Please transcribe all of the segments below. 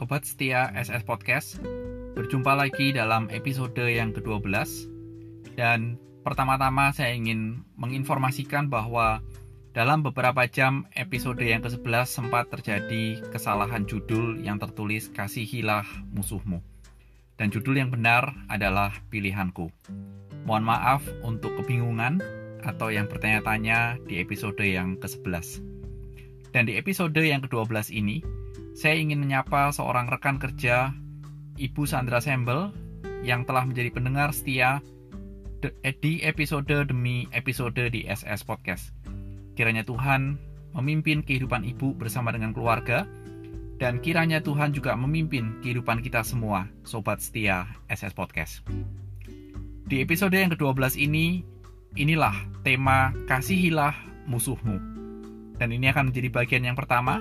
Sobat setia SS Podcast, berjumpa lagi dalam episode yang ke-12 dan pertama-tama saya ingin menginformasikan bahwa dalam beberapa jam episode yang ke-11 sempat terjadi kesalahan judul yang tertulis Kasihilah Musuhmu dan judul yang benar adalah Pilihanku. Mohon maaf untuk kebingungan atau yang bertanya-tanya di episode yang ke-11. Dan di episode yang ke-12 ini, saya ingin menyapa seorang rekan kerja, Ibu Sandra Sembel, yang telah menjadi pendengar setia eh, di episode demi episode di SS Podcast. Kiranya Tuhan memimpin kehidupan Ibu bersama dengan keluarga, dan kiranya Tuhan juga memimpin kehidupan kita semua, Sobat Setia SS Podcast. Di episode yang ke-12 ini, inilah tema Kasihilah Musuhmu. Dan ini akan menjadi bagian yang pertama,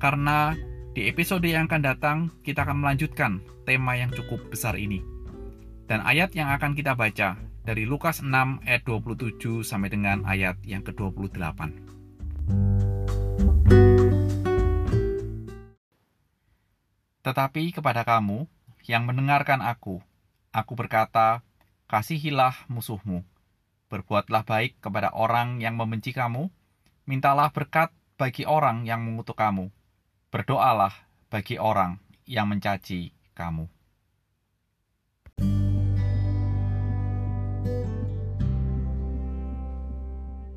karena di episode yang akan datang, kita akan melanjutkan tema yang cukup besar ini. Dan ayat yang akan kita baca dari Lukas 6 ayat 27 sampai dengan ayat yang ke-28. Tetapi kepada kamu yang mendengarkan aku, aku berkata, kasihilah musuhmu, berbuatlah baik kepada orang yang membenci kamu, mintalah berkat bagi orang yang mengutuk kamu, Berdoalah bagi orang yang mencaci kamu.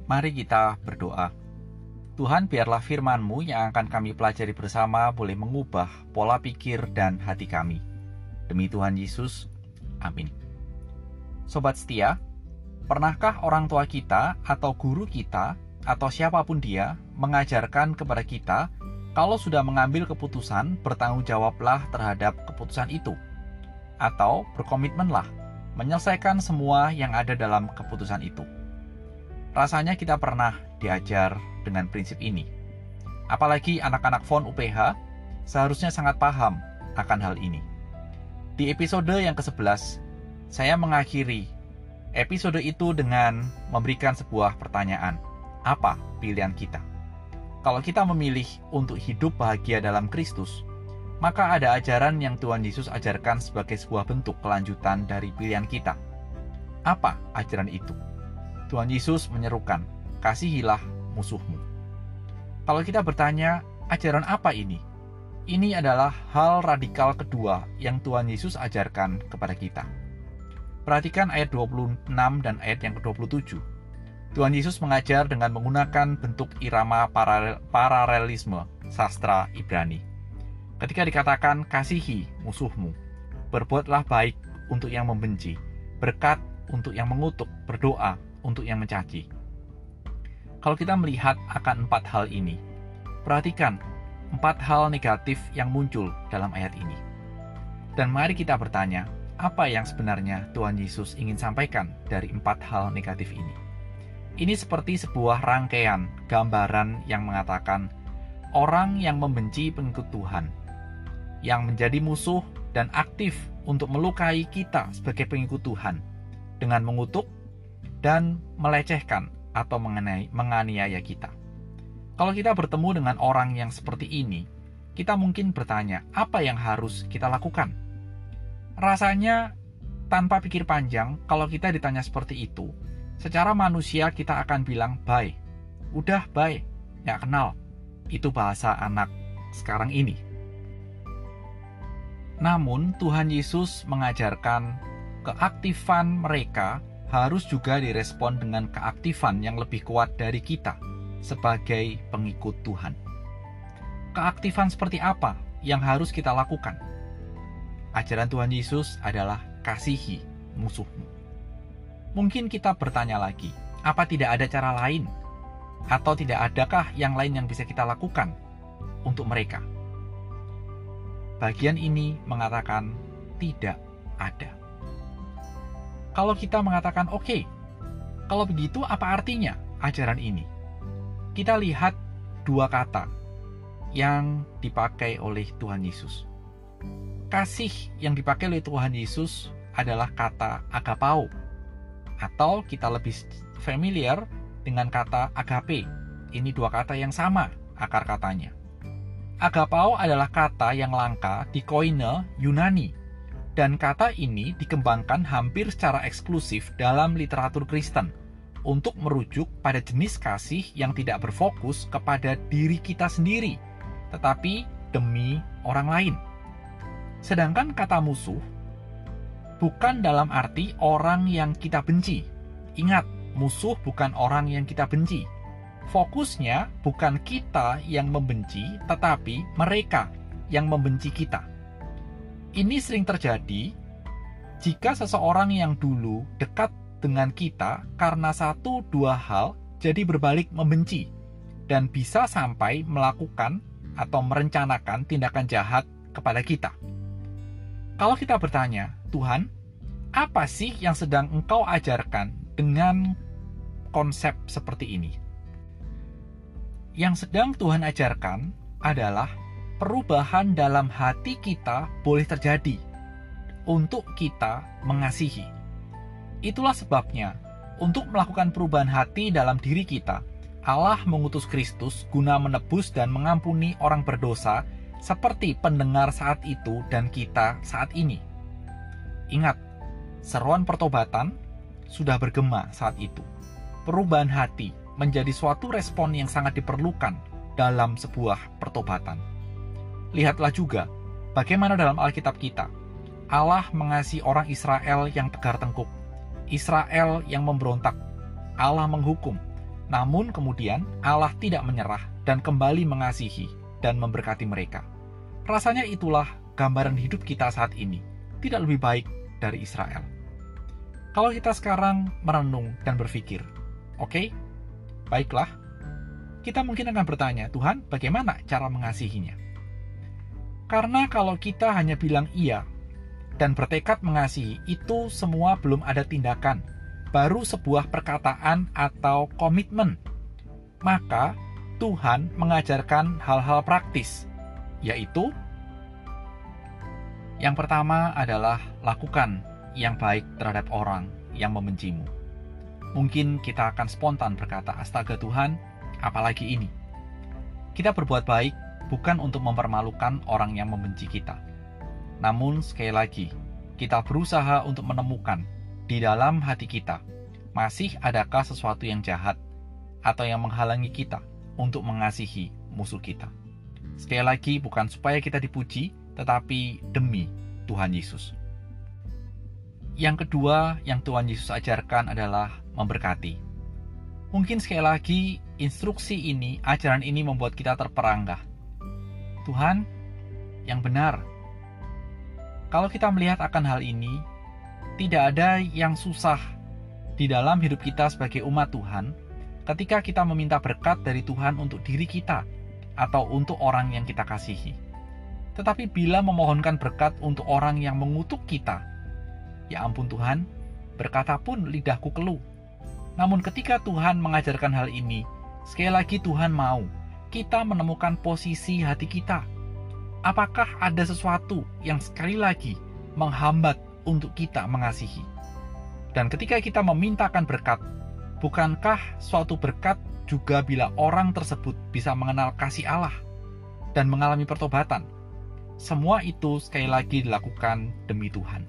Mari kita berdoa. Tuhan, biarlah firman-Mu yang akan kami pelajari bersama boleh mengubah pola pikir dan hati kami. Demi Tuhan Yesus, amin. Sobat setia, pernahkah orang tua kita atau guru kita atau siapa pun dia mengajarkan kepada kita kalau sudah mengambil keputusan, bertanggung jawablah terhadap keputusan itu. Atau berkomitmenlah menyelesaikan semua yang ada dalam keputusan itu. Rasanya kita pernah diajar dengan prinsip ini. Apalagi anak-anak FON UPH seharusnya sangat paham akan hal ini. Di episode yang ke-11, saya mengakhiri episode itu dengan memberikan sebuah pertanyaan. Apa pilihan kita? Kalau kita memilih untuk hidup bahagia dalam Kristus, maka ada ajaran yang Tuhan Yesus ajarkan sebagai sebuah bentuk kelanjutan dari pilihan kita. Apa ajaran itu? Tuhan Yesus menyerukan, "Kasihilah musuhmu." Kalau kita bertanya, ajaran apa ini? Ini adalah hal radikal kedua yang Tuhan Yesus ajarkan kepada kita. Perhatikan ayat 26 dan ayat yang ke-27. Tuhan Yesus mengajar dengan menggunakan bentuk irama paralel, paralelisme sastra Ibrani. Ketika dikatakan kasihi musuhmu, berbuatlah baik untuk yang membenci, berkat untuk yang mengutuk, berdoa untuk yang mencaci. Kalau kita melihat akan empat hal ini, perhatikan empat hal negatif yang muncul dalam ayat ini. Dan mari kita bertanya, apa yang sebenarnya Tuhan Yesus ingin sampaikan dari empat hal negatif ini? Ini seperti sebuah rangkaian gambaran yang mengatakan orang yang membenci pengikut Tuhan, yang menjadi musuh dan aktif untuk melukai kita sebagai pengikut Tuhan dengan mengutuk dan melecehkan atau mengenai, menganiaya kita. Kalau kita bertemu dengan orang yang seperti ini, kita mungkin bertanya, apa yang harus kita lakukan? Rasanya tanpa pikir panjang, kalau kita ditanya seperti itu, Secara manusia kita akan bilang bye. Udah bye, ya kenal. Itu bahasa anak sekarang ini. Namun Tuhan Yesus mengajarkan keaktifan mereka harus juga direspon dengan keaktifan yang lebih kuat dari kita sebagai pengikut Tuhan. Keaktifan seperti apa yang harus kita lakukan? Ajaran Tuhan Yesus adalah kasihi musuhmu. Mungkin kita bertanya lagi, apa tidak ada cara lain? Atau tidak adakah yang lain yang bisa kita lakukan untuk mereka? Bagian ini mengatakan tidak ada. Kalau kita mengatakan oke, okay, kalau begitu apa artinya ajaran ini? Kita lihat dua kata yang dipakai oleh Tuhan Yesus. Kasih yang dipakai oleh Tuhan Yesus adalah kata agapao atau kita lebih familiar dengan kata agape. Ini dua kata yang sama akar katanya. Agapao adalah kata yang langka di koine Yunani, dan kata ini dikembangkan hampir secara eksklusif dalam literatur Kristen untuk merujuk pada jenis kasih yang tidak berfokus kepada diri kita sendiri, tetapi demi orang lain. Sedangkan kata musuh bukan dalam arti orang yang kita benci. Ingat, musuh bukan orang yang kita benci, fokusnya bukan kita yang membenci, tetapi mereka yang membenci kita. Ini sering terjadi jika seseorang yang dulu dekat dengan kita karena satu dua hal jadi berbalik membenci dan bisa sampai melakukan atau merencanakan tindakan jahat kepada kita. Kalau kita bertanya, Tuhan, apa sih yang sedang Engkau ajarkan dengan konsep seperti ini? Yang sedang Tuhan ajarkan adalah perubahan dalam hati kita boleh terjadi untuk kita mengasihi. Itulah sebabnya, untuk melakukan perubahan hati dalam diri kita, Allah mengutus Kristus guna menebus dan mengampuni orang berdosa seperti pendengar saat itu dan kita saat ini. Ingat, seruan pertobatan sudah bergema saat itu. Perubahan hati menjadi suatu respon yang sangat diperlukan dalam sebuah pertobatan. Lihatlah juga bagaimana dalam Alkitab kita, Allah mengasihi orang Israel yang tegar tengkuk, Israel yang memberontak, Allah menghukum, namun kemudian Allah tidak menyerah dan kembali mengasihi dan memberkati mereka. Rasanya itulah gambaran hidup kita saat ini, tidak lebih baik dari Israel. Kalau kita sekarang merenung dan berpikir, oke, okay, Baiklah, kita mungkin akan bertanya, Tuhan, bagaimana cara mengasihinya? Karena kalau kita hanya bilang iya dan bertekad mengasihi, itu semua belum ada tindakan, baru sebuah perkataan atau komitmen. Maka Tuhan mengajarkan hal-hal praktis, yaitu yang pertama adalah lakukan yang baik terhadap orang yang membencimu mungkin kita akan spontan berkata, "Astaga Tuhan, apalagi ini?" Kita berbuat baik bukan untuk mempermalukan orang yang membenci kita. Namun, sekali lagi, kita berusaha untuk menemukan di dalam hati kita masih adakah sesuatu yang jahat atau yang menghalangi kita untuk mengasihi musuh kita. Sekali lagi, bukan supaya kita dipuji, tetapi demi Tuhan Yesus. Yang kedua yang Tuhan Yesus ajarkan adalah memberkati. Mungkin sekali lagi, instruksi ini, ajaran ini membuat kita terperanggah. Tuhan, yang benar. Kalau kita melihat akan hal ini, tidak ada yang susah di dalam hidup kita sebagai umat Tuhan ketika kita meminta berkat dari Tuhan untuk diri kita atau untuk orang yang kita kasihi. Tetapi bila memohonkan berkat untuk orang yang mengutuk kita, ya ampun Tuhan, berkata pun lidahku keluh. Namun ketika Tuhan mengajarkan hal ini, sekali lagi Tuhan mau kita menemukan posisi hati kita. Apakah ada sesuatu yang sekali lagi menghambat untuk kita mengasihi? Dan ketika kita memintakan berkat, bukankah suatu berkat juga bila orang tersebut bisa mengenal kasih Allah dan mengalami pertobatan? Semua itu sekali lagi dilakukan demi Tuhan.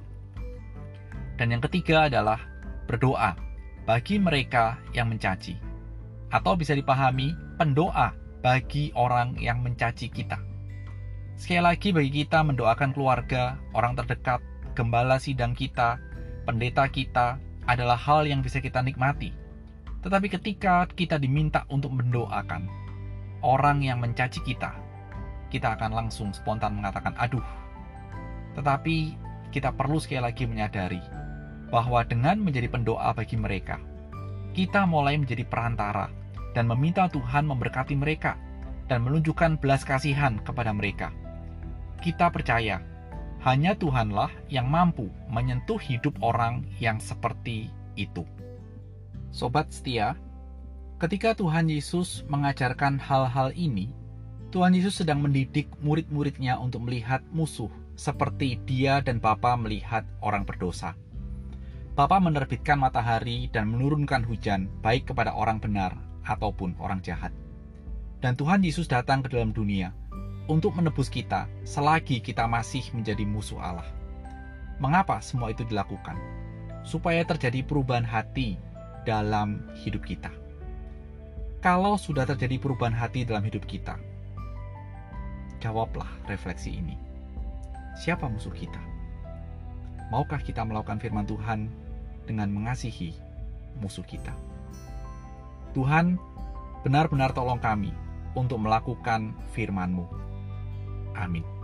Dan yang ketiga adalah berdoa bagi mereka yang mencaci, atau bisa dipahami pendoa bagi orang yang mencaci kita. Sekali lagi, bagi kita mendoakan keluarga, orang terdekat, gembala sidang kita, pendeta kita adalah hal yang bisa kita nikmati. Tetapi ketika kita diminta untuk mendoakan orang yang mencaci kita, kita akan langsung spontan mengatakan, "Aduh." Tetapi kita perlu sekali lagi menyadari bahwa dengan menjadi pendoa bagi mereka, kita mulai menjadi perantara dan meminta Tuhan memberkati mereka dan menunjukkan belas kasihan kepada mereka. Kita percaya, hanya Tuhanlah yang mampu menyentuh hidup orang yang seperti itu. Sobat setia, ketika Tuhan Yesus mengajarkan hal-hal ini, Tuhan Yesus sedang mendidik murid-muridnya untuk melihat musuh seperti dia dan Bapa melihat orang berdosa. Bapa menerbitkan matahari dan menurunkan hujan baik kepada orang benar ataupun orang jahat. Dan Tuhan Yesus datang ke dalam dunia untuk menebus kita selagi kita masih menjadi musuh Allah. Mengapa semua itu dilakukan? Supaya terjadi perubahan hati dalam hidup kita. Kalau sudah terjadi perubahan hati dalam hidup kita, jawablah refleksi ini. Siapa musuh kita? Maukah kita melakukan firman Tuhan dengan mengasihi musuh kita? Tuhan, benar-benar tolong kami untuk melakukan firman-Mu. Amin.